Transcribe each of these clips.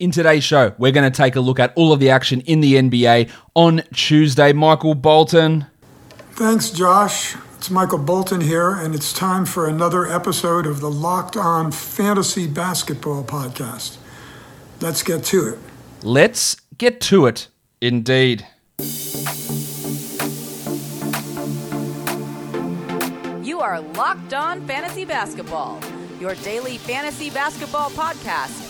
In today's show, we're going to take a look at all of the action in the NBA on Tuesday. Michael Bolton. Thanks, Josh. It's Michael Bolton here, and it's time for another episode of the Locked On Fantasy Basketball Podcast. Let's get to it. Let's get to it, indeed. You are Locked On Fantasy Basketball, your daily fantasy basketball podcast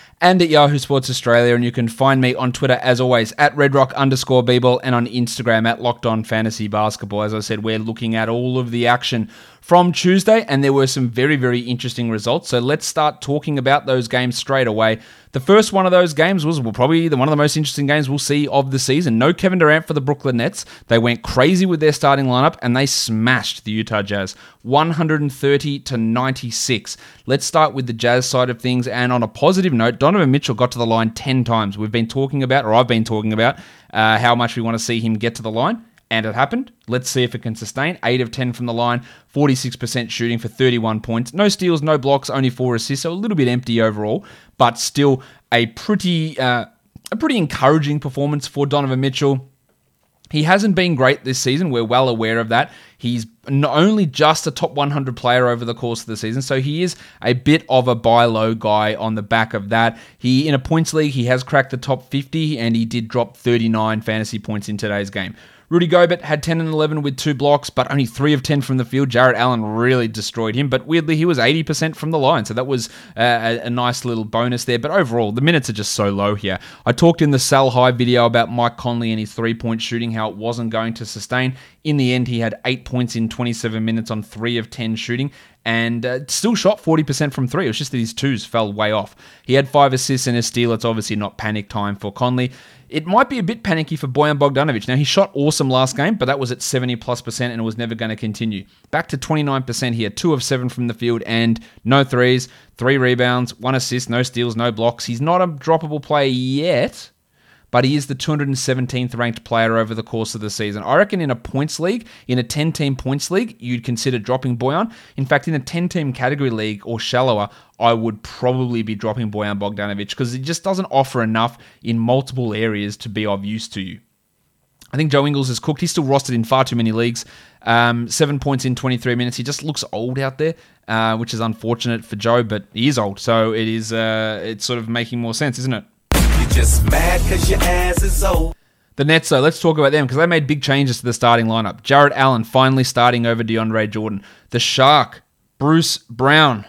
and at Yahoo Sports Australia. And you can find me on Twitter, as always, at redrock underscore bball and on Instagram at Locked On Fantasy Basketball. As I said, we're looking at all of the action from Tuesday, and there were some very, very interesting results. So let's start talking about those games straight away. The first one of those games was well, probably the, one of the most interesting games we'll see of the season. No Kevin Durant for the Brooklyn Nets. They went crazy with their starting lineup and they smashed the Utah Jazz 130 to 96. Let's start with the Jazz side of things. And on a positive note, Donovan Mitchell got to the line 10 times. We've been talking about, or I've been talking about, uh, how much we want to see him get to the line and it happened. Let's see if it can sustain. 8 of 10 from the line, 46% shooting for 31 points. No steals, no blocks, only 4 assists, so a little bit empty overall, but still a pretty uh, a pretty encouraging performance for Donovan Mitchell. He hasn't been great this season. We're well aware of that. He's not only just a top 100 player over the course of the season, so he is a bit of a buy low guy on the back of that. He in a points league, he has cracked the top 50 and he did drop 39 fantasy points in today's game. Rudy Gobert had 10 and 11 with two blocks, but only 3 of 10 from the field. Jarrett Allen really destroyed him, but weirdly, he was 80% from the line, so that was uh, a, a, nice little bonus there. But overall, the minutes are just so low here. I talked in the sell high video about Mike Conley and his three point shooting, how it wasn't going to sustain. In the end, he had 8 points in 27 minutes on 3 of 10 shooting and uh, still shot 40% from three. It was just that his twos fell way off. He had five assists and a steal. It's obviously not panic time for Conley. It might be a bit panicky for Bojan Bogdanovic. Now, he shot awesome last game, but that was at 70 plus percent and it was never going to continue. Back to 29% here, two of seven from the field and no threes, three rebounds, one assist, no steals, no blocks. He's not a droppable player yet, but he is the 217th ranked player over the course of the season. I reckon in a points league, in a 10 team points league, you'd consider dropping Bojan. In fact, in a 10 team category league or shallower, I would probably be dropping Bojan Bogdanovic because it just doesn't offer enough in multiple areas to be of use to you. I think Joe Ingles is cooked. He's still rostered in far too many leagues. Um, seven points in 23 minutes. He just looks old out there, uh, which is unfortunate for Joe, but he is old. So it is, uh, it's sort of making more sense, isn't it? Just mad because your ass is old. The Nets, though, let's talk about them because they made big changes to the starting lineup. Jarrett Allen finally starting over DeAndre Jordan. The Shark, Bruce Brown.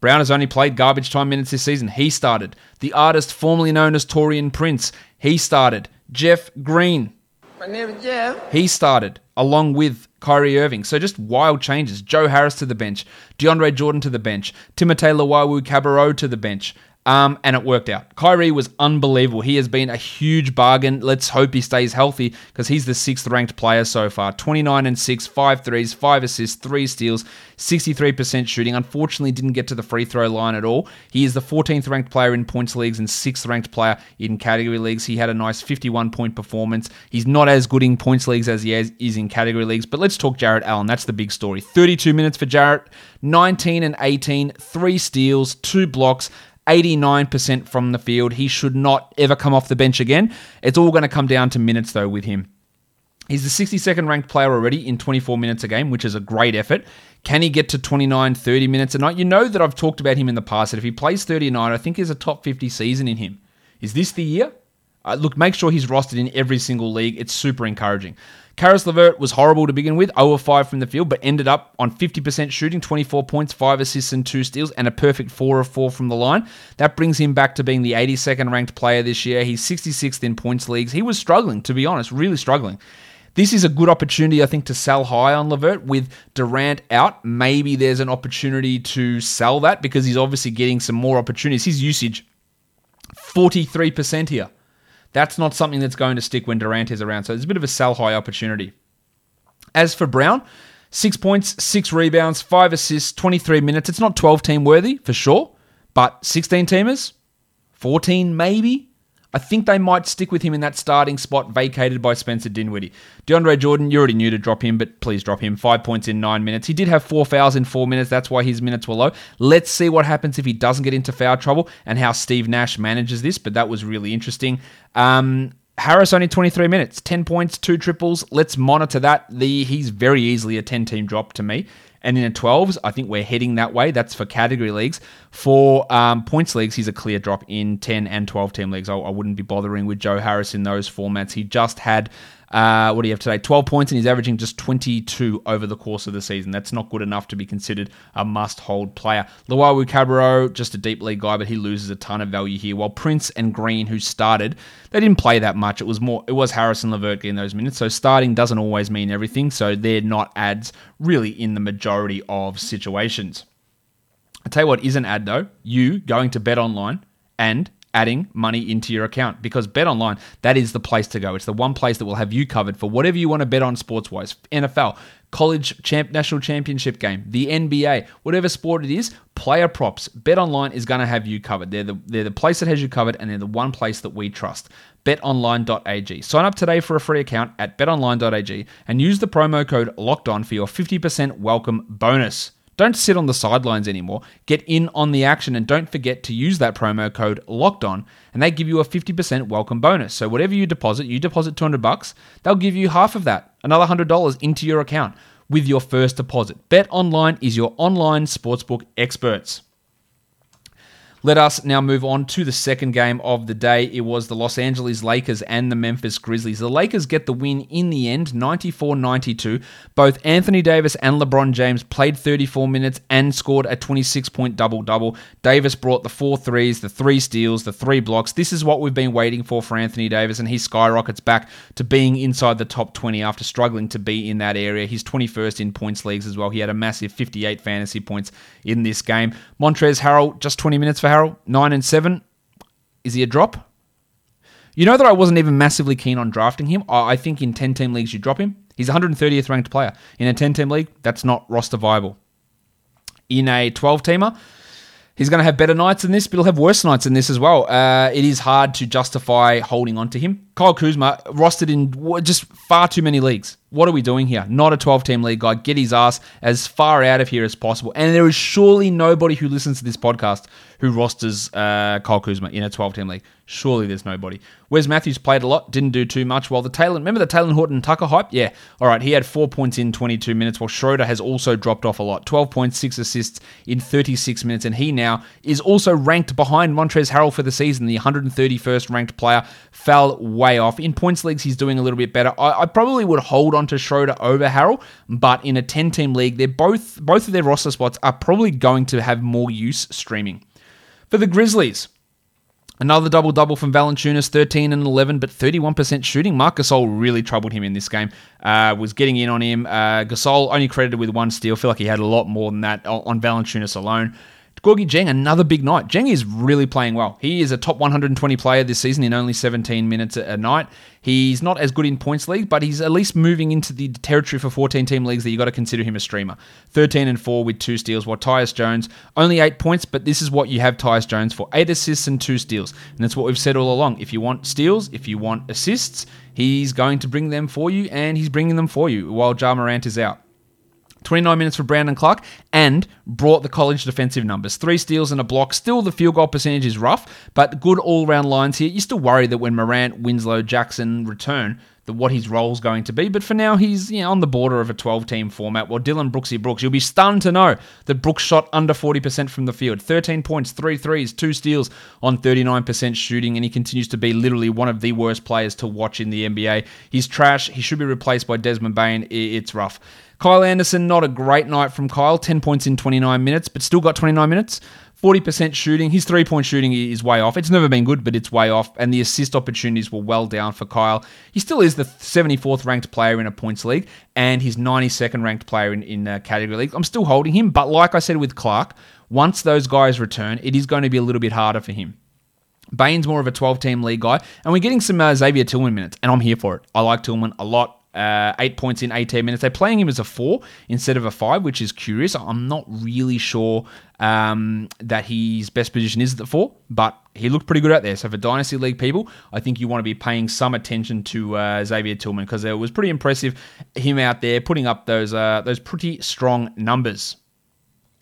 Brown has only played garbage time minutes this season. He started. The artist formerly known as Taurean Prince. He started. Jeff Green. My name is Jeff. He started along with Kyrie Irving. So just wild changes. Joe Harris to the bench. DeAndre Jordan to the bench. Timothé Luwawu-Cabarrot to the bench. Um, and it worked out. Kyrie was unbelievable. He has been a huge bargain. Let's hope he stays healthy because he's the sixth ranked player so far. 29 and 6, 5 threes, 5 assists, 3 steals, 63% shooting. Unfortunately, didn't get to the free throw line at all. He is the 14th ranked player in points leagues and 6th ranked player in category leagues. He had a nice 51 point performance. He's not as good in points leagues as he is in category leagues, but let's talk Jarrett Allen. That's the big story. 32 minutes for Jarrett, 19 and 18, 3 steals, 2 blocks. 89% from the field. He should not ever come off the bench again. It's all going to come down to minutes, though, with him. He's the 62nd ranked player already in 24 minutes a game, which is a great effort. Can he get to 29, 30 minutes a night? You know that I've talked about him in the past, that if he plays 39, I think there's a top 50 season in him. Is this the year? Uh, look, make sure he's rostered in every single league. It's super encouraging. Caris LeVert was horrible to begin with, 0 5 from the field, but ended up on 50% shooting, 24 points, 5 assists, and 2 steals, and a perfect 4 of 4 from the line. That brings him back to being the 82nd ranked player this year. He's 66th in points leagues. He was struggling, to be honest, really struggling. This is a good opportunity, I think, to sell high on LeVert with Durant out. Maybe there's an opportunity to sell that because he's obviously getting some more opportunities. His usage, 43% here. That's not something that's going to stick when Durant is around. So it's a bit of a sell high opportunity. As for Brown, six points, six rebounds, five assists, 23 minutes. It's not 12 team worthy for sure, but 16 teamers, 14 maybe. I think they might stick with him in that starting spot vacated by Spencer Dinwiddie. DeAndre Jordan, you already knew to drop him, but please drop him. Five points in nine minutes. He did have four fouls in four minutes. That's why his minutes were low. Let's see what happens if he doesn't get into foul trouble and how Steve Nash manages this, but that was really interesting. Um, Harris only 23 minutes, 10 points, two triples. Let's monitor that. The he's very easily a 10 team drop to me. And in a 12s, I think we're heading that way. That's for category leagues. For um, points leagues, he's a clear drop in 10 and 12 team leagues. I, I wouldn't be bothering with Joe Harris in those formats. He just had uh, what do you have today? 12 points, and he's averaging just 22 over the course of the season. That's not good enough to be considered a must hold player. Luwawu Cabarrot, just a deep league guy, but he loses a ton of value here. While Prince and Green, who started, they didn't play that much. It was more, it was Harrison LeVert getting those minutes. So starting doesn't always mean everything. So they're not ads really in the majority of situations. I tell you what is an ad though. You going to bet online and adding money into your account. Because bet online that is the place to go. It's the one place that will have you covered for whatever you want to bet on sports wise nfl college champ national championship game the nba whatever sport it is player props. Bet online is going to have you covered. They're the, they're the place that has you covered and they're the one place that we trust betonline.ag sign up today for a free account at betonline.ag and use the promo code locked on for your 50% welcome bonus don't sit on the sidelines anymore. Get in on the action and don't forget to use that promo code locked on and they give you a 50% welcome bonus. So whatever you deposit, you deposit 200 bucks, they'll give you half of that, another $100 into your account with your first deposit. Bet Online is your online sportsbook experts. Let us now move on to the second game of the day. It was the Los Angeles Lakers and the Memphis Grizzlies. The Lakers get the win in the end, 94 92. Both Anthony Davis and LeBron James played 34 minutes and scored a 26 point double double. Davis brought the four threes, the three steals, the three blocks. This is what we've been waiting for for Anthony Davis, and he skyrockets back to being inside the top 20 after struggling to be in that area. He's 21st in points leagues as well. He had a massive 58 fantasy points in this game. Montrezl Harrell, just 20 minutes for Harrell, nine and seven. Is he a drop? You know that I wasn't even massively keen on drafting him. I think in 10 team leagues you drop him. He's 130th ranked player. In a 10 team league, that's not roster viable. In a 12 teamer, he's going to have better nights than this, but he'll have worse nights than this as well. Uh, it is hard to justify holding on to him. Kyle Kuzma rostered in just far too many leagues. What are we doing here? Not a 12 team league guy. Get his ass as far out of here as possible. And there is surely nobody who listens to this podcast who rosters uh, Kyle Kuzma in a 12 team league. Surely there's nobody. Wes Matthews played a lot, didn't do too much. While the Taylor, remember the Talen Horton Tucker hype? Yeah. All right, he had four points in 22 minutes, while Schroeder has also dropped off a lot. 12.6 assists in 36 minutes, and he now is also ranked behind Montrezl Harrell for the season, the 131st ranked player. Fell way off. In points leagues, he's doing a little bit better. I, I probably would hold on to Schroeder over Harrell, but in a 10 team league, they're both both of their roster spots are probably going to have more use streaming. For the Grizzlies, Another double double from Valanciunas, 13 and 11, but 31% shooting. Marc Gasol really troubled him in this game. Uh, was getting in on him. Uh, Gasol only credited with one steal. Feel like he had a lot more than that on Valanciunas alone. Gorgui Dieng, another big night. Dieng is really playing well. He is a top 120 player this season in only 17 minutes a night. He's not as good in points league, but he's at least moving into the territory for 14 team leagues that you got to consider him a streamer. 13 and 4 with two steals, while Tyus Jones only eight points, but this is what you have Tyus Jones for eight assists and two steals. And that's what we've said all along. If you want steals, if you want assists, he's going to bring them for you, and he's bringing them for you while Ja Morant is out. 29 minutes for Brandon Clarke, and brought the college defensive numbers. Three steals and a block. Still, the field goal percentage is rough, but good all round lines here. You still worry that when Morant, Winslow, Jackson return, that what his role is going to be. But for now, he's you know, on the border of a 12 team format. While Dillon Brooksy Brooks, you'll be stunned to know that Brooks shot under 40% from the field 13 points, three threes, two steals on 39% shooting, and he continues to be literally one of the worst players to watch in the NBA. He's trash. He should be replaced by Desmond Bane. It's rough. Kyle Anderson, not a great night from Kyle. 10 points in 29 minutes, but still got 29 minutes. 40% shooting. His three point shooting is way off. It's never been good, but it's way off. And the assist opportunities were well down for Kyle. He still is the 74th ranked player in a points league and he's 92nd ranked player in, in a category league. I'm still holding him, but like I said with Clarke, once those guys return, it is going to be a little bit harder for him. Bane's more of a 12 team league guy, and we're getting some uh, Xavier Tillman minutes, and I'm here for it. I like Tillman a lot. Uh, eight points in 18 minutes. They're playing him as a four instead of a five, which is curious. I'm not really sure um, that his best position is at the four, but he looked pretty good out there. So for Dynasty League people, I think you want to be paying some attention to uh, Xavier Tillman because it was pretty impressive him out there putting up those uh, those pretty strong numbers.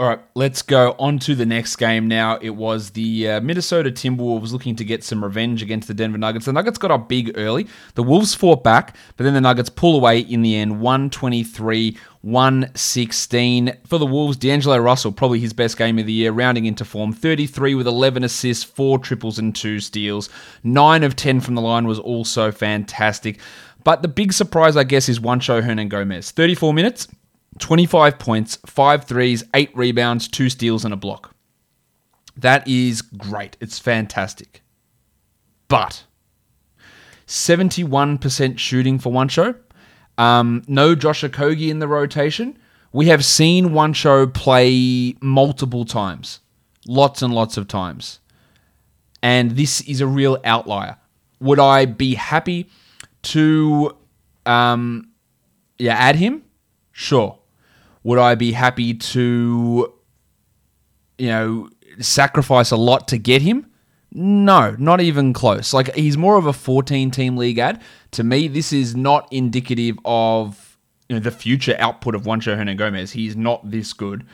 All right, let's go on to the next game now. It was the uh, Minnesota Timberwolves looking to get some revenge against the Denver Nuggets. The Nuggets got up big early. The Wolves fought back, but then the Nuggets pull away in the end 123 116. For the Wolves, D'Angelo Russell, probably his best game of the year, rounding into form 33 with 11 assists, 4 triples, and 2 steals. 9 of 10 from the line was also fantastic. But the big surprise, I guess, is Juancho Hernangomez. 34 minutes. 25 points, 5 threes, 8 rebounds, 2 steals, and a block. That is great. It's fantastic. But 71% shooting for Juancho. Um, no Josh Okogie in the rotation. We have seen Juancho play multiple times, lots and lots of times. And this is a real outlier. Would I be happy to um, yeah, add him? Sure. Would I be happy to, you know, sacrifice a lot to get him? No, not even close. Like he's more of a 14 team league ad. To me, this is not indicative of you know the future output of Juancho Hernangomez. He's not this good.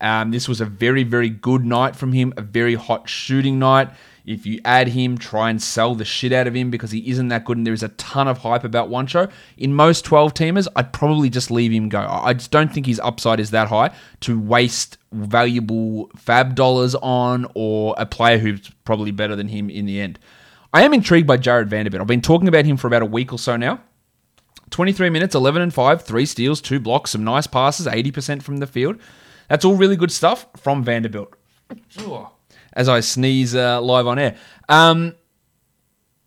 Um, this was a very, very good night from him, a very hot shooting night. If you add him, try and sell the shit out of him because he isn't that good and there is a ton of hype about Juancho. In most 12 teamers, I'd probably just leave him go. I just don't think his upside is that high to waste valuable fab dollars on or a player who's probably better than him in the end. I am intrigued by Jarred Vanderbilt. I've been talking about him for about a week or so now. 23 minutes, 11 and 5, 3 steals, 2 blocks, some nice passes, 80% from the field. That's all really good stuff from Vanderbilt as I sneeze uh, live on air. Um,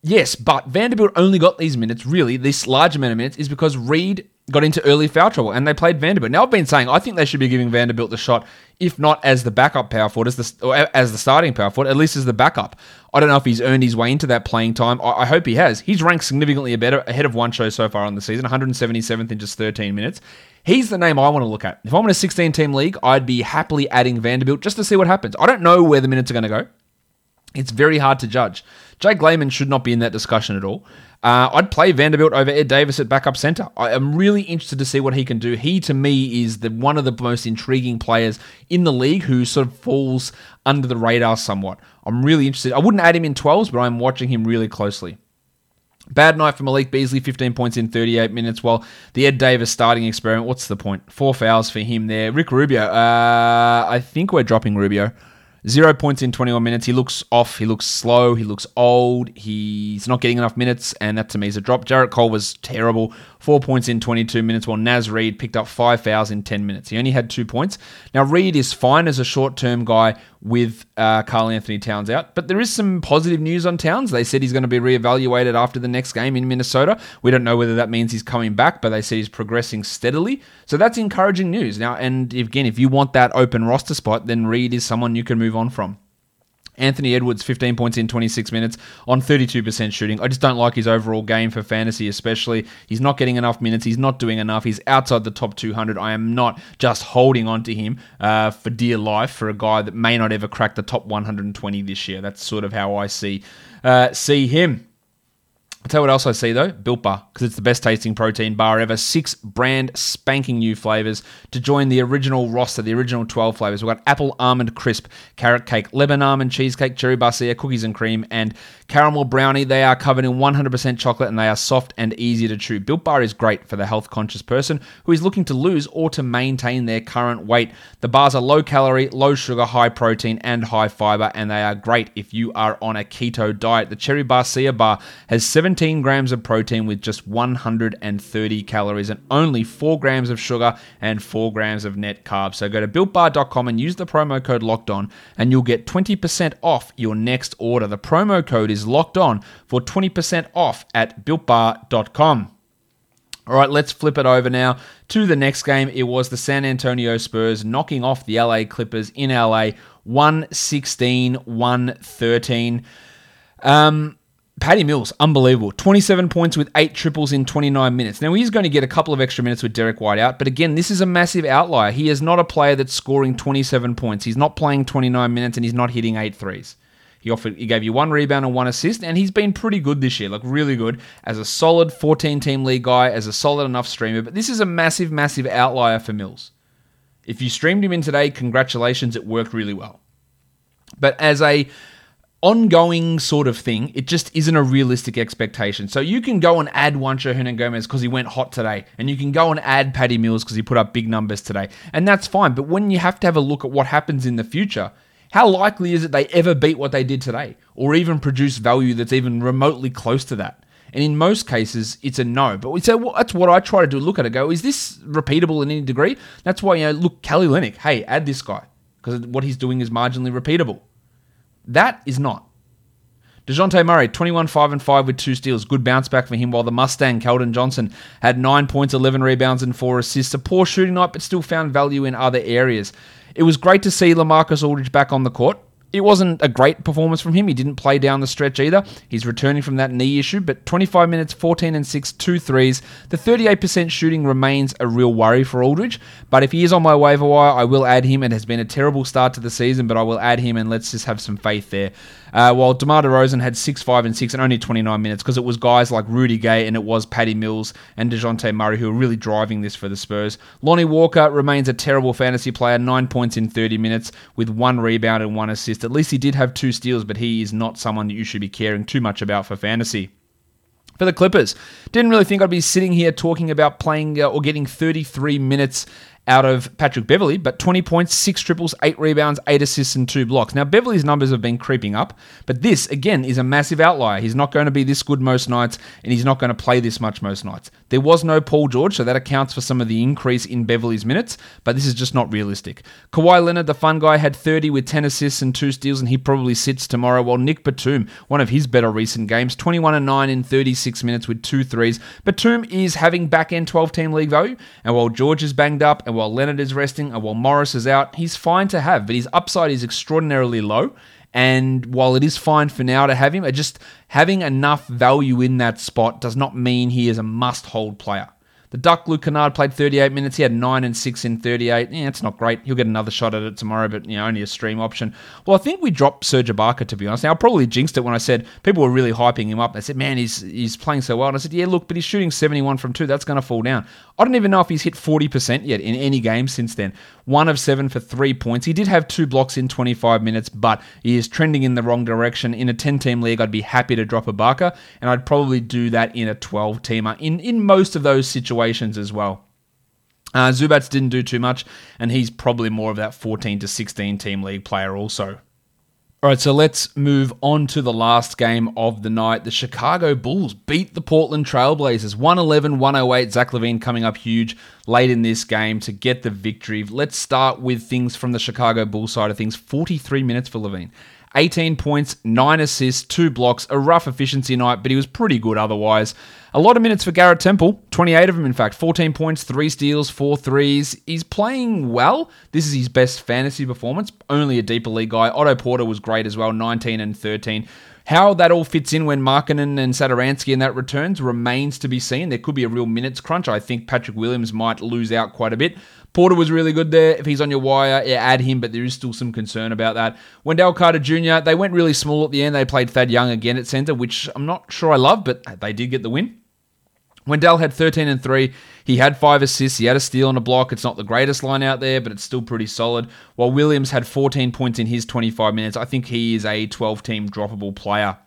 yes, but Vanderbilt only got these minutes, really, this large amount of minutes, is because Reed got into early foul trouble and they played Vanderbilt. Now, I've been saying I think they should be giving Vanderbilt the shot, if not as the backup power forward, as the, as the starting power forward, at least as the backup. I don't know if he's earned his way into that playing time. I, I hope he has. He's ranked significantly better ahead of Juancho so far on the season, 177th in just 13 minutes. He's the name I want to look at. If I'm in a 16 team league, I'd be happily adding Vanderbilt just to see what happens. I don't know where the minutes are going to go. It's very hard to judge. Jake Layman should not be in that discussion at all. Uh, I'd play Vanderbilt over Ed Davis at backup center. I am really interested to see what he can do. He, to me, is the one of the most intriguing players in the league who sort of falls under the radar somewhat. I'm really interested. I wouldn't add him in 12s, but I'm watching him really closely. Bad night for Malik Beasley, 15 points in 38 minutes. While the Ed Davis starting experiment, what's the point? Four fouls for him there. Rick Rubio, uh, I think we're dropping Rubio. Zero points in 21 minutes. He looks off. He looks slow. He looks old. He's not getting enough minutes, and that to me is a drop. Jarrett Culver was terrible. Four points in 22 minutes, while Naz Reid picked up five fouls in 10 minutes. He only had two points. Now, Reid is fine as a short term guy with uh, Karl-Anthony Towns out, but there is some positive news on Towns. They said he's going to be reevaluated after the next game in Minnesota. We don't know whether that means he's coming back, but they say he's progressing steadily. So that's encouraging news. Now, and again, if you want that open roster spot, then Reid is someone you can move on from. Anthony Edwards, 15 points in 26 minutes on 32% shooting. I just don't like his overall game for fantasy, especially. He's not getting enough minutes. He's not doing enough. He's outside the top 200. I am not just holding on to him uh, for dear life for a guy that may not ever crack the top 120 this year. That's sort of how I see uh, see him. I'll tell you what else I see though Built Bar, because it's the best tasting protein bar ever. Six brand spanking new flavors to join the original roster, the original 12 flavors. We've got apple almond crisp, carrot cake, lemon almond cheesecake, cherry barcia, cookies and cream, and caramel brownie. They are covered in 100% chocolate and they are soft and easy to chew. Built Bar is great for the health conscious person who is looking to lose or to maintain their current weight. The bars are low calorie, low sugar, high protein, and high fiber, and they are great if you are on a keto diet. The cherry barcia bar has 17 17 grams of protein with just 130 calories and only 4 grams of sugar and 4 grams of net carbs. So go to builtbar.com and use the promo code locked on and you'll get 20% off your next order. The promo code is locked on for 20% off at builtbar.com. All right, let's flip it over now to the next game. It was the San Antonio Spurs knocking off the LA Clippers in LA 116 113. Um, Paddy Mills, unbelievable. 27 points with eight triples in 29 minutes. Now, he's going to get a couple of extra minutes with Derrick White out, but again, this is a massive outlier. He is not a player that's scoring 27 points. He's not playing 29 minutes and he's not hitting eight threes. He offered, he gave you one rebound and one assist, and he's been pretty good this year, like really good as a solid 14 team league guy, as a solid enough streamer. But this is a massive, massive outlier for Mills. If you streamed him in today, congratulations, it worked really well. But as a ongoing sort of thing, it just isn't a realistic expectation. So you can go and add Juancho Hernangomez because he went hot today, and you can go and add Paddy Mills because he put up big numbers today, and that's fine. But when you have to have a look at what happens in the future, how likely is it they ever beat what they did today, or even produce value that's even remotely close to that? And in most cases, it's a no. But we say, well, that's what I try to do. Look at it, go, is this repeatable in any degree? That's why, you know, look, Kelly Olynyk, hey, add this guy because what he's doing is marginally repeatable. That is not. DeJounte Murray, 21 5 and 5 with two steals. Good bounce back for him, while the Mustang, Keldon Johnson, had 9 points, 11 rebounds, and 4 assists. A poor shooting night, but still found value in other areas. It was great to see Lamarcus Aldridge back on the court. It wasn't a great performance from him. He didn't play down the stretch either. He's returning from that knee issue, but 25 minutes, 14 and 6, two threes. The 38% shooting remains a real worry for Aldridge, but if he is on my waiver wire, I will add him. It has been a terrible start to the season, but I will add him and let's just have some faith there. Uh, while DeMar DeRozan had 6, 5, and 6 and only 29 minutes because it was guys like Rudy Gay and it was Patty Mills and DeJounte Murray who were really driving this for the Spurs. Lonnie Walker remains a terrible fantasy player, 9 points in 30 minutes with one rebound and one assist. At least he did have two steals, but he is not someone that you should be caring too much about for fantasy for the Clippers. Didn't really think I'd be sitting here talking about playing uh, or getting 33 minutes out of Patrick Beverley, but 20 points, 6 triples, 8 rebounds, 8 assists, and 2 blocks. Now, Beverley's numbers have been creeping up, but this, again, is a massive outlier. He's not going to be this good most nights, and he's not going to play this much most nights. There was no Paul George, so that accounts for some of the increase in Beverley's minutes, but this is just not realistic. Kawhi Leonard, the fun guy, had 30 with 10 assists and 2 steals, and he probably sits tomorrow, while Nick Batum, one of his better recent games, 21 and 9 in 36 minutes with 2 threes. Batum is having back end 12 team league value, and while George is banged up, and while Leonard is resting, and while Morris is out, he's fine to have, but his upside is extraordinarily low. And while it is fine for now to have him, just having enough value in that spot does not mean he is a must hold player. The Duck, Luke Kennard, played 38 minutes. He had 9 and 6 in 38. Yeah, it's not great. He'll get another shot at it tomorrow, but you know, only a stream option. Well, I think we dropped Serge Ibaka, to be honest. Now, I probably jinxed it when I said people were really hyping him up. They said, man, he's, he's playing so well. And I said, yeah, look, but he's shooting 71 from 2. That's going to fall down. I don't even know if he's hit 40% yet in any game since then. One of seven for three points. He did have two blocks in 25 minutes, but he is trending in the wrong direction. In a 10 team league, I'd be happy to drop Ibaka, and I'd probably do that in a 12 teamer in, in most of those situations as well. Uh, Zubac didn't do too much, and he's probably more of that 14 to 16 team league player also. All right, so let's move on to the last game of the night. The Chicago Bulls beat the Portland Trailblazers 111 108. Zach LaVine coming up huge late in this game to get the victory. Let's start with things from the Chicago Bulls side of things 43 minutes for LaVine. 18 points, 9 assists, 2 blocks, a rough efficiency night, but he was pretty good otherwise. A lot of minutes for Garrett Temple, 28 of them in fact, 14 points, 3 steals, 4 threes. He's playing well. This is his best fantasy performance, only a deeper league guy. Otto Porter was great as well, 19 and 13. How that all fits in when Markkanen and Satoransky and that returns remains to be seen. There could be a real minutes crunch. I think Patrick Williams might lose out quite a bit. Porter was really good there. If he's on your wire, yeah, add him, but there is still some concern about that. Wendell Carter Jr., they went really small at the end. They played Thad Young again at center, which I'm not sure I love, but they did get the win. Wendell had 13 and 3. He had 5 assists. He had a steal and a block. It's not the greatest line out there, but it's still pretty solid. While Williams had 14 points in his 25 minutes, I think he is a 12 team droppable player.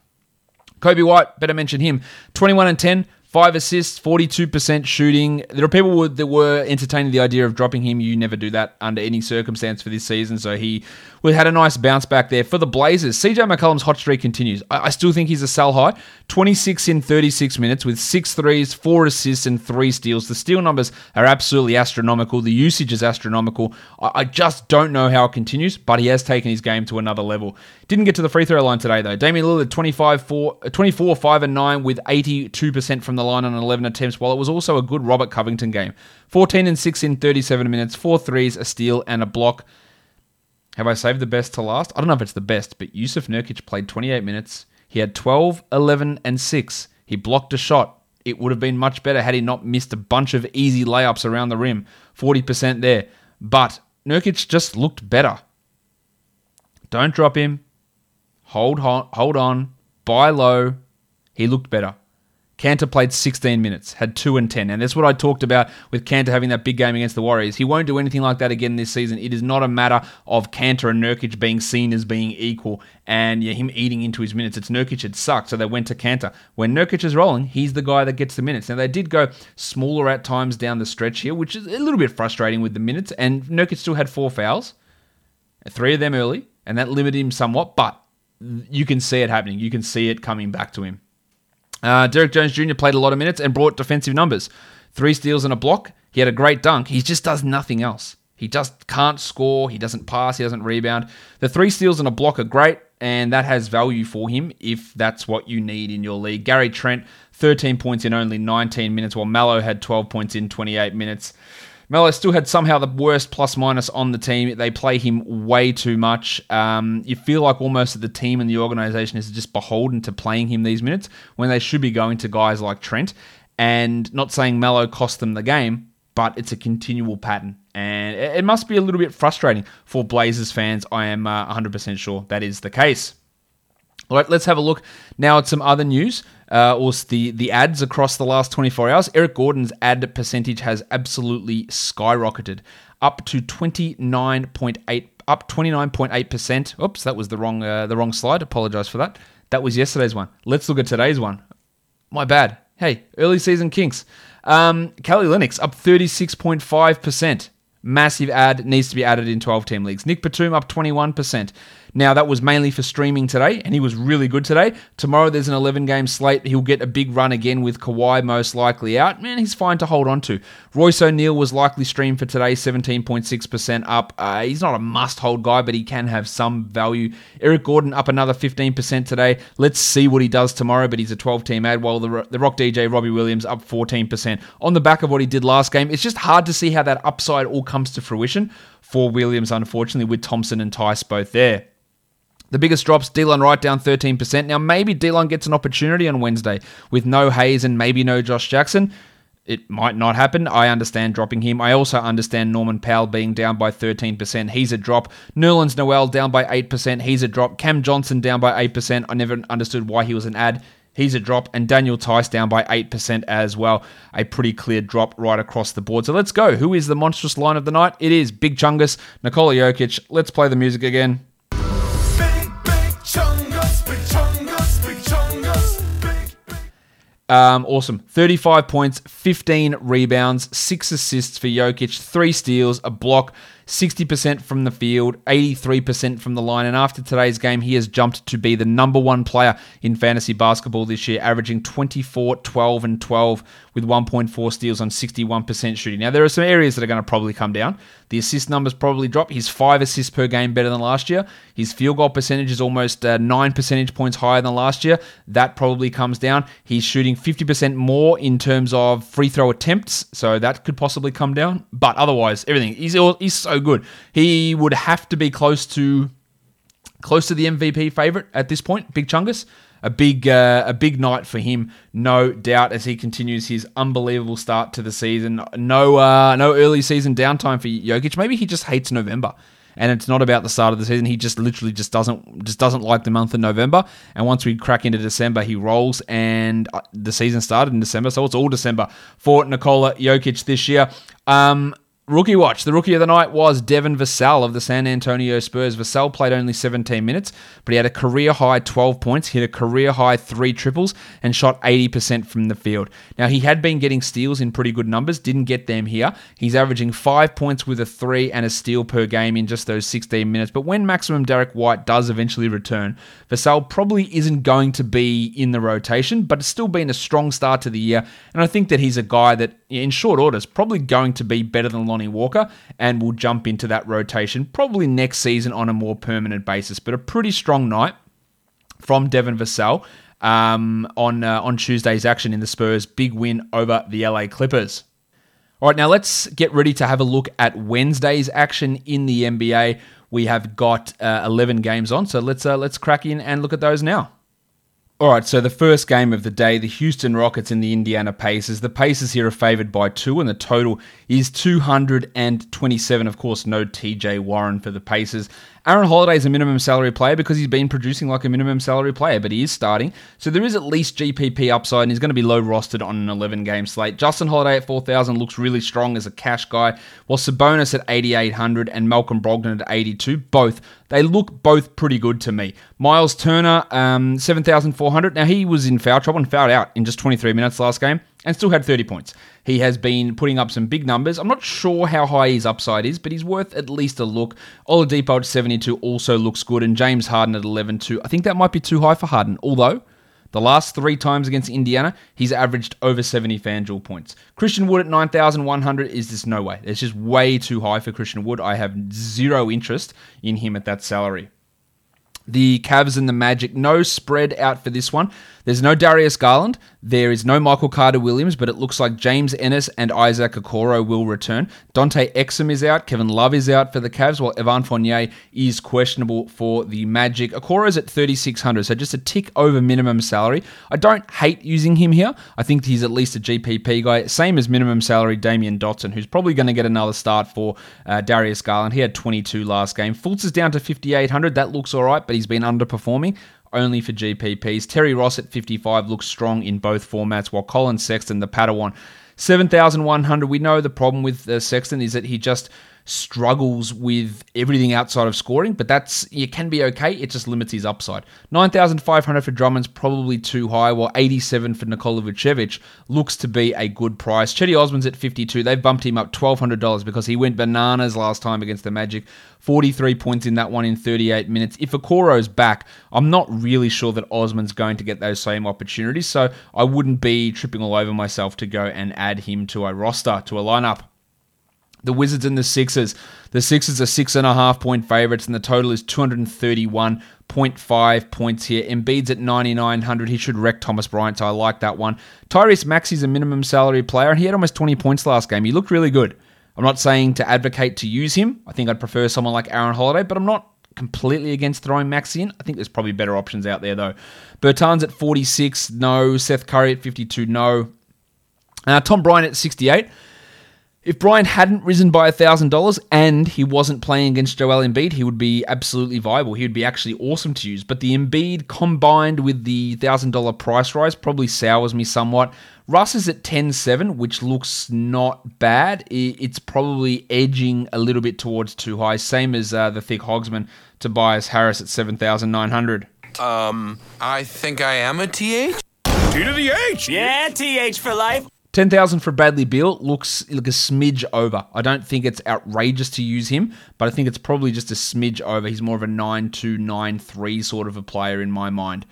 Coby White, better mention him. 21 and 10, Five assists, 42% shooting. There are people that were entertaining the idea of dropping him. You never do that under any circumstance for this season. So he had a nice bounce back there. For the Blazers, CJ McCollum's hot streak continues. I still think he's a sell high. 26 in 36 minutes with six threes, four assists, and three steals. The steal numbers are absolutely astronomical. The usage is astronomical. I just don't know how it continues, but he has taken his game to another level. Didn't get to the free throw line today, though. Damian Lillard, 25, 4, 24, 5, and 9 with 82% from the line on 11 attempts, while it was also a good Robert Covington game. 14 and 6 in 37 minutes, four threes, a steal, and a block. Have I saved the best to last? I don't know if it's the best, but Jusuf Nurkic played 28 minutes. He had 12, 11, and 6. He blocked a shot. It would have been much better had he not missed a bunch of easy layups around the rim. 40% there. But Nurkic just looked better. Don't drop him. Hold on, hold on. Buy low. He looked better. Kanter played 16 minutes, had 2 and 10. And that's what I talked about with Kanter having that big game against the Warriors. He won't do anything like that again this season. It is not a matter of Kanter and Nurkic being seen as being equal and yeah, him eating into his minutes. It's Nurkic had sucked, so they went to Kanter. When Nurkic is rolling, he's the guy that gets the minutes. Now, they did go smaller at times down the stretch here, which is a little bit frustrating with the minutes. And Nurkic still had four fouls, three of them early, and that limited him somewhat, but you can see it happening. You can see it coming back to him. Uh, Derrick Jones Jr. played a lot of minutes and brought defensive numbers. Three steals and a block. He had a great dunk. He just does nothing else. He just can't score. He doesn't pass. He doesn't rebound. The three steals and a block are great, and that has value for him if that's what you need in your league. Gary Trent, 13 points in only 19 minutes, while Melo had 12 points in 28 minutes. Melo still had somehow the worst plus minus on the team. They play him way too much. Um, you feel like almost the team and the organization is just beholden to playing him these minutes when they should be going to guys like Trent. And not saying Melo cost them the game, but it's a continual pattern. And it must be a little bit frustrating for Blazers fans. I am uh, 100% sure that is the case. All right, let's have a look now at some other news. Uh, or the the ads across the last 24 hours. Eric Gordon's ad percentage has absolutely skyrocketed, up to 29.8, up 29.8 percent. Oops, that was the wrong uh, the wrong slide. Apologize for that. That was yesterday's one. Let's look at today's one. My bad. Hey, early season kinks. Um, Kelly Olynyk up 36.5 percent. Massive ad needs to be added in 12 team leagues. Nick Batum up 21%. Now, that was mainly for streaming today, and he was really good today. Tomorrow, there's an 11 game slate. He'll get a big run again with Kawhi most likely out. Man, he's fine to hold on to. Royce O'Neal was likely streamed for today, 17.6% up. Uh, he's not a must hold guy, but he can have some value. Eric Gordon up another 15% today. Let's see what he does tomorrow, but he's a 12 team ad, while the, the Rock DJ Robbie Williams up 14%. On the back of what he did last game, it's just hard to see how that upside all comes to fruition for Williams, unfortunately, with Thompson and Theis both there. The biggest drops, Delon Wright down 13%. Now, maybe Delon gets an opportunity on Wednesday with no Hayes and maybe no Josh Jackson. It might not happen. I understand dropping him. I also understand Norman Powell being down by 13%. He's a drop. Nerlens Noel down by 8%. He's a drop. Cam Johnson down by 8%. I never understood why he was an ad. He's a drop. And Daniel Theis down by 8% as well. A pretty clear drop right across the board. So let's go. Who is the monstrous line of the night? It is Big Chungus, Nikola Jokic. Let's play the music again. Um, awesome. 35 points, 15 rebounds, 6 assists for Jokic, 3 steals, a block, 60% from the field, 83% from the line. And after today's game, he has jumped to be the number one player in fantasy basketball this year, averaging 24, 12, and 12 with 1.4 steals on 61% shooting. Now, there are some areas that are going to probably come down. The assist numbers probably drop. He's five assists per game better than last year. His field goal percentage is almost uh, nine percentage points higher than last year. That probably comes down. He's shooting 50% more in terms of free throw attempts, so that could possibly come down. But otherwise, everything he's he's so good. He would have to be close to close to the MVP favorite at this point. Big Chungus a big uh, a big night for him, no doubt, as he continues his unbelievable start to the season. No uh, no early season downtime for Jokic. Maybe he just hates November. And it's not about the start of the season. He just literally just doesn't just doesn't like the month of November. And once we crack into December, he rolls. And uh, the season started in December, so it's all December for Nikola Jokic this year. Um, Rookie watch. The rookie of the night was Devin Vassell of the San Antonio Spurs. Vassell played only 17 minutes, but he had a career high 12 points, hit a career high three triples, and shot 80% from the field. Now, he had been getting steals in pretty good numbers, didn't get them here. He's averaging five points with a three and a steal per game in just those 16 minutes. But when maximum Derrick White does eventually return, Vassell probably isn't going to be in the rotation, but it's still been a strong start to the year. And I think that he's a guy that, in short order, is probably going to be better than Lonnie Lonnie Walker and will jump into that rotation probably next season on a more permanent basis. But a pretty strong night from Devin Vassell um, on uh, on Tuesday's action in the Spurs' big win over the LA Clippers. All right, now let's get ready to have a look at Wednesday's action in the NBA. We have got uh, 11 games on, so let's uh, let's crack in and look at those now. All right, so the first game of the day, the Houston Rockets and the Indiana Pacers. The Pacers here are favored by two, and the total is 227. Of course, no TJ Warren for the Pacers. Aaron Holiday is a minimum salary player because he's been producing like a minimum salary player, but he is starting. So there is at least GPP upside, and he's going to be low rostered on an 11 game slate. Justin Holiday at 4,000 looks really strong as a cash guy, while Sabonis at 8,800 and Malcolm Brogdon at 82. Both, they look both pretty good to me. Miles Turner, um, 7,400. Now he was in foul trouble and fouled out in just 23 minutes last game and still had 30 points. He has been putting up some big numbers. I'm not sure how high his upside is, but he's worth at least a look. Oladipo at 72 also looks good, and James Harden at 11 too. I think that might be too high for Harden, although the last three times against Indiana, he's averaged over 70 FanDuel points. Christian Wood at 9,100 is just no way. It's just way too high for Christian Wood. I have zero interest in him at that salary. The Cavs and the Magic, no spread out for this one. There's no Darius Garland. There is no Michael Carter Williams, but it looks like James Ennis and Isaac Okoro will return. Dante Exum is out. Kevin Love is out for the Cavs, while Evan Fournier is questionable for the Magic. Okoro is at 3,600, so just a tick over minimum salary. I don't hate using him here. I think he's at least a GPP guy, same as minimum salary Damyean Dotson, who's probably going to get another start for uh, Darius Garland. He had 22 last game. Fultz is down to 5,800. That looks all right, but he's been underperforming only for GPPs. Terry Ross at 55 looks strong in both formats, while Collin Sexton, the Padawan, 7,100. We know the problem with uh, Sexton is that he just struggles with everything outside of scoring, but that's it can be okay. It just limits his upside. 9,500 for Drummond's probably too high, while 87 for Nikola Vucevic looks to be a good price. Cedi Osman's at 52. They've bumped him up $1,200 because he went bananas last time against the Magic. 43 points in that one in 38 minutes. If Okoro's back, I'm not really sure that Osman's going to get those same opportunities, so I wouldn't be tripping all over myself to go and add him to a roster, to a lineup. The Wizards and the Sixers. The Sixers are six and a half point favorites, and the total is 231.5 points here. Embiid's at 9,900. He should wreck Thomas Bryant, so I like that one. Tyrese Maxey's a minimum salary player, and he had almost 20 points last game. He looked really good. I'm not saying to advocate to use him. I think I'd prefer someone like Aaron Holiday, but I'm not completely against throwing Maxey in. I think there's probably better options out there, though. Bertans at 46, no. Seth Curry at 52, no. Uh, Tom Bryant at 68. If Bryant hadn't risen by $1,000 and he wasn't playing against Joel Embiid, he would be absolutely viable. He would be actually awesome to use. But the Embiid combined with the $1,000 price rise probably sours me somewhat. Russ is at 10.7, which looks not bad. It's probably edging a little bit towards too high, same as uh, the thick Hogsman, Tobias Harris at 7,900. Um, I think I am a TH? T to the H! Yeah, TH for life. 10,000 for Bradley Beal looks like a smidge over. I don't think it's outrageous to use him, but I think it's probably just a smidge over. He's more of a 9-2, 9-3 sort of a player in my mind.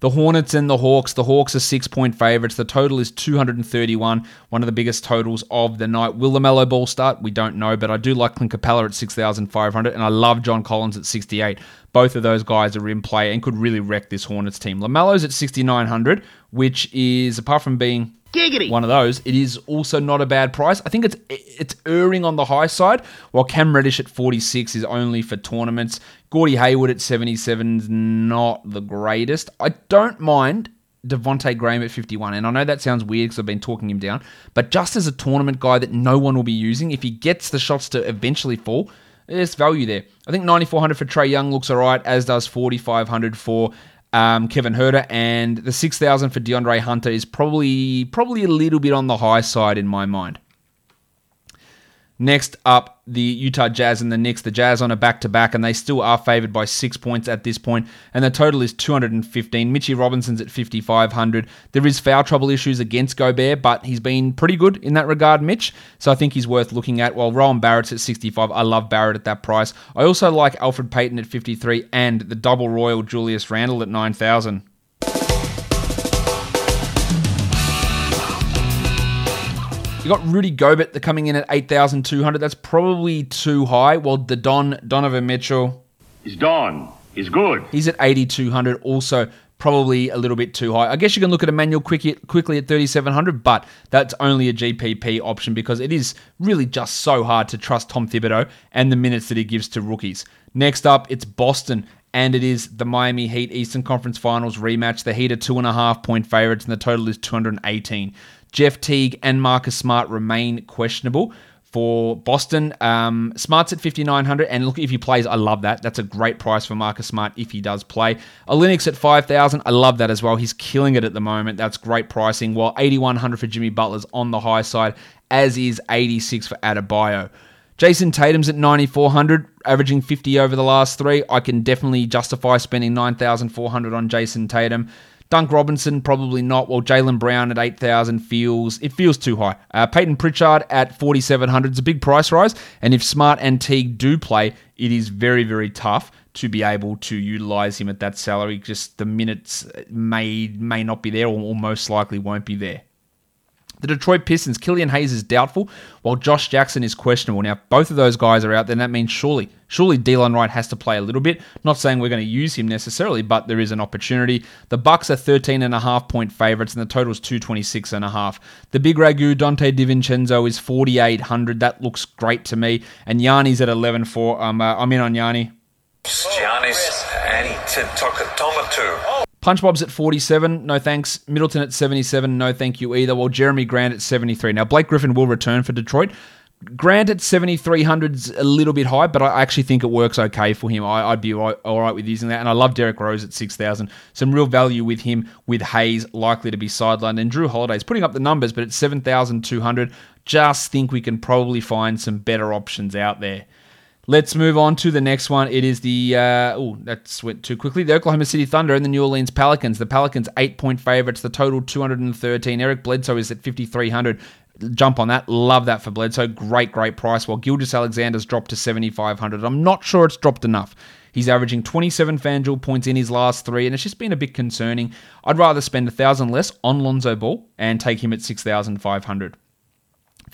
The Hornets and the Hawks. The Hawks are six point favourites. The total is 231, one of the biggest totals of the night. Will the Melo Ball start? We don't know, but I do like Clint Capela at 6,500, and I love John Collins at 68. Both of those guys are in play and could really wreck this Hornets team. LaMelo's at 6,900, which is, apart from being Giggity. One of those. It is also not a bad price. I think it's it's erring on the high side, while Cam Reddish at 46 is only for tournaments. Gordy Hayward at 77 is not the greatest. I don't mind Devonte Graham at 51. And I know that sounds weird because I've been talking him down, but just as a tournament guy that no one will be using, if he gets the shots to eventually fall, there's value there. I think 9400 for Trae Young looks all right, as does 4500 for um, Kevin Huerter, and the six thousand for DeAndre Hunter is probably probably a little bit on the high side in my mind. Next up, the Utah Jazz and the Knicks. The Jazz on a back to back, and they still are favored by six points at this point, and the total is 215. Mitchie Robinson's at 5,500. There is foul trouble issues against Gobert, but he's been pretty good in that regard, Mitch. So I think he's worth looking at. While Rowan Barrett's at 65, I love Barrett at that price. I also like Elfrid Payton at 53 and the double royal Julius Randle at 9,000. You got Rudy Gobert coming in at 8,200. That's probably too high. Well, the Don Donovan Mitchell. He's done. He's good. He's at 8,200. Also, probably a little bit too high. I guess you can look at Quickley, Quickley at 3,700, but that's only a GPP option because it is really just so hard to trust Tom Thibodeau and the minutes that he gives to rookies. Next up, it's Boston and it is the Miami Heat Eastern Conference Finals rematch. The Heat are two and a half point favorites, and the total is 218. Jeff Teague and Marcus Smart remain questionable for Boston. Um, Smart's at 5,900, and look, if he plays, I love that. That's a great price for Marcus Smart if he does play. Olynyk at 5,000, I love that as well. He's killing it at the moment. That's great pricing. While 8,100 for Jimmy Butler's on the high side, as is 86 for Adebayo. Jayson Tatum's at 9,400, averaging 50 over the last three. I can definitely justify spending 9,400 on Jason Tatum. Duncan Robinson, probably not. Well, Jaylen Brown at 8,000 feels, it feels too high. Uh, Payton Pritchard at 4,700 is a big price rise. And if Smart and Teague do play, it is very, very tough to be able to utilize him at that salary. Just the minutes may may not be there or, or most likely won't be there. The Detroit Pistons, Killian Hayes is doubtful, while Josh Jackson is questionable. Now, both of those guys are out, then that means surely, surely Delon Wright has to play a little bit. Not saying we're going to use him necessarily, but there is an opportunity. The Bucks are 13 and a half point favorites, and the total is 226 and a half. The big ragu Donte DiVincenzo is 4,800. That looks great to me. And Giannis at 11-4. Um, uh, I'm in on Yanni. Giannis Antetokounmpo. Punch Bob's at 47, no thanks. Middleton at 77, no thank you either. While Jerami Grant at 73. Now, Blake Griffin will return for Detroit. Grant at 7,300 is a little bit high, but I actually think it works okay for him. I, would be all right, all right with using that. And I love Derrick Rose at 6,000. Some real value with him, with Hayes likely to be sidelined. And Jrue Holiday's putting up the numbers, but at 7,200, just think we can probably find some better options out there. Let's move on to the next one. It is the uh, oh, that's went too quickly. The Oklahoma City Thunder and the New Orleans Pelicans. The Pelicans eight point favorites. The total two hundred and thirteen. Eric Bledsoe is at fifty three hundred. Jump on that. Love that for Bledsoe. Great, great price. While Gilgeous-Alexander's dropped to seventy five hundred. I'm not sure it's dropped enough. He's averaging 27 FanDuel points in his last three, and it's just been a bit concerning. I'd rather spend a thousand less on Lonzo Ball and take him at 6,500.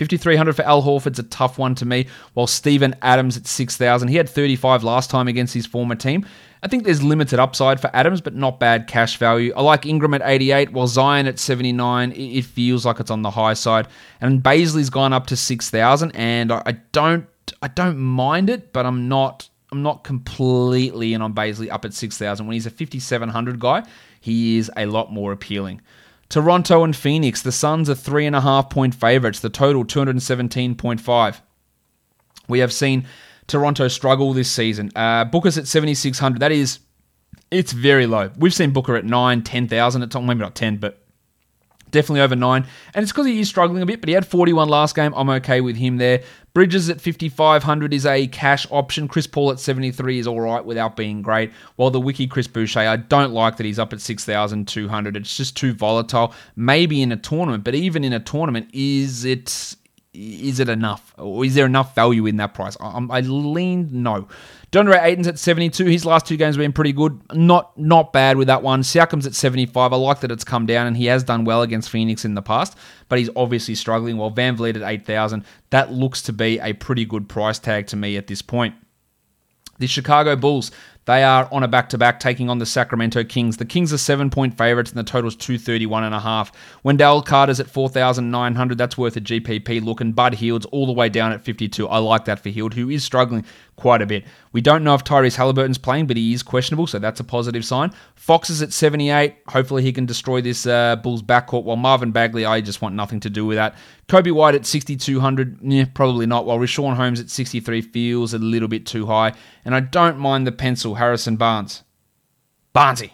5,300 for Al Horford's a tough one to me, while Steven Adams at 6,000. He had 35 last time against his former team. I think there's limited upside for Adams, but not bad cash value. I like Ingram at 88, while Zion at 79. It feels like it's on the high side. And Bazley's gone up to 6,000, and I don't, I don't mind it, but I'm not, I'm not completely in on Bazley up at 6,000. When he's a 5,700 guy, he is a lot more appealing. Toronto and Phoenix, the Suns are three and a half point favorites, the total 217.5. We have seen Toronto struggle this season. Uh, Booker's at 7,600. That is, it's very low. We've seen Booker at 9, 10,000 at time, maybe not 10, but definitely over 9. And it's because he is struggling a bit, but he had 41 last game. I'm okay with him there. Bridges at 5,500 is a cash option. Chris Paul at 73 is all right without being great. While the wiki Chris Boucher, I don't like that he's up at 6,200. It's just too volatile. Maybe in a tournament, but even in a tournament, is it is it enough? Or is there enough value in that price? I, I lean no. DeAndre Ayton's at 72. His last two games have been pretty good. Not not bad with that one. Siakam's at 75. I like that it's come down, and he has done well against Phoenix in the past, but he's obviously struggling. While VanVleet at 8,000, that looks to be a pretty good price tag to me at this point. The Chicago Bulls, they are on a back to back taking on the Sacramento Kings. The Kings are seven point favorites and the total is 231 and a half. Wendell Carter's at 4,900. That's worth a GPP look. And Bud Hield's all the way down at 52. I like that for Hield, who is struggling quite a bit. We don't know if Tyrese Halliburton's playing, but he is questionable, so that's a positive sign. Fox is at 78. Hopefully he can destroy this uh, Bulls backcourt, while Marvin Bagley, I just want nothing to do with that. Coby White at 6,200. Yeah, probably not. While Richaun Holmes at 63 feels a little bit too high. And I don't mind the pencil, Harrison Barnes. Barnesy.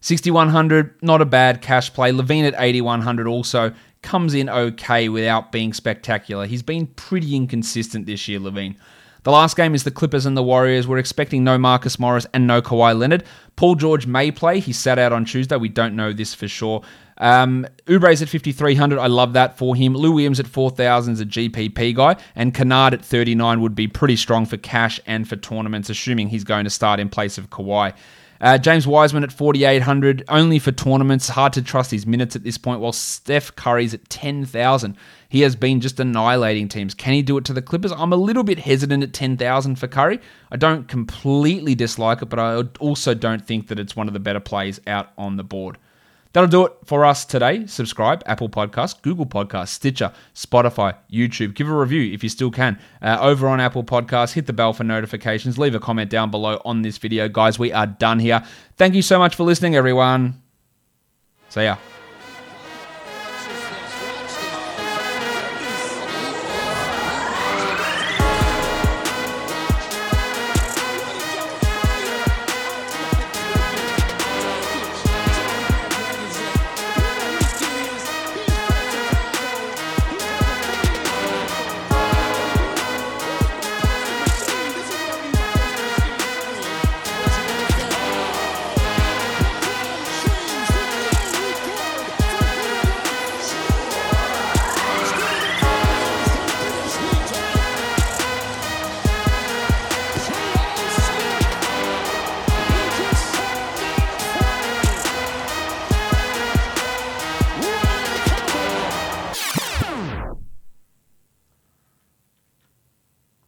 6,100, not a bad cash play. LaVine at 8,100 also comes in okay without being spectacular. He's been pretty inconsistent this year, LaVine. The last game is the Clippers and the Warriors. We're expecting no Marcus Morris and no Kawhi Leonard. Paul George may play. He sat out on Tuesday. We don't know this for sure. Um, Oubre's at 5,300. I love that for him. Lou Williams at 4,000 is a GPP guy. And Kennard at 39 would be pretty strong for cash and for tournaments, assuming he's going to start in place of Kawhi. Uh, James Wiseman at 4,800, only for tournaments. Hard to trust his minutes at this point, while Steph Curry's at 10,000. He has been just annihilating teams. Can he do it to the Clippers? I'm a little bit hesitant at 10,000 for Curry. I don't completely dislike it, but I also don't think that it's one of the better plays out on the board. That'll do it for us today. Subscribe, Apple Podcasts, Google Podcasts, Stitcher, Spotify, YouTube. Give a review if you still can. Uh, over on Apple Podcasts, hit the bell for notifications. Leave a comment down below on this video. Guys, we are done here. Thank you so much for listening, everyone. See ya.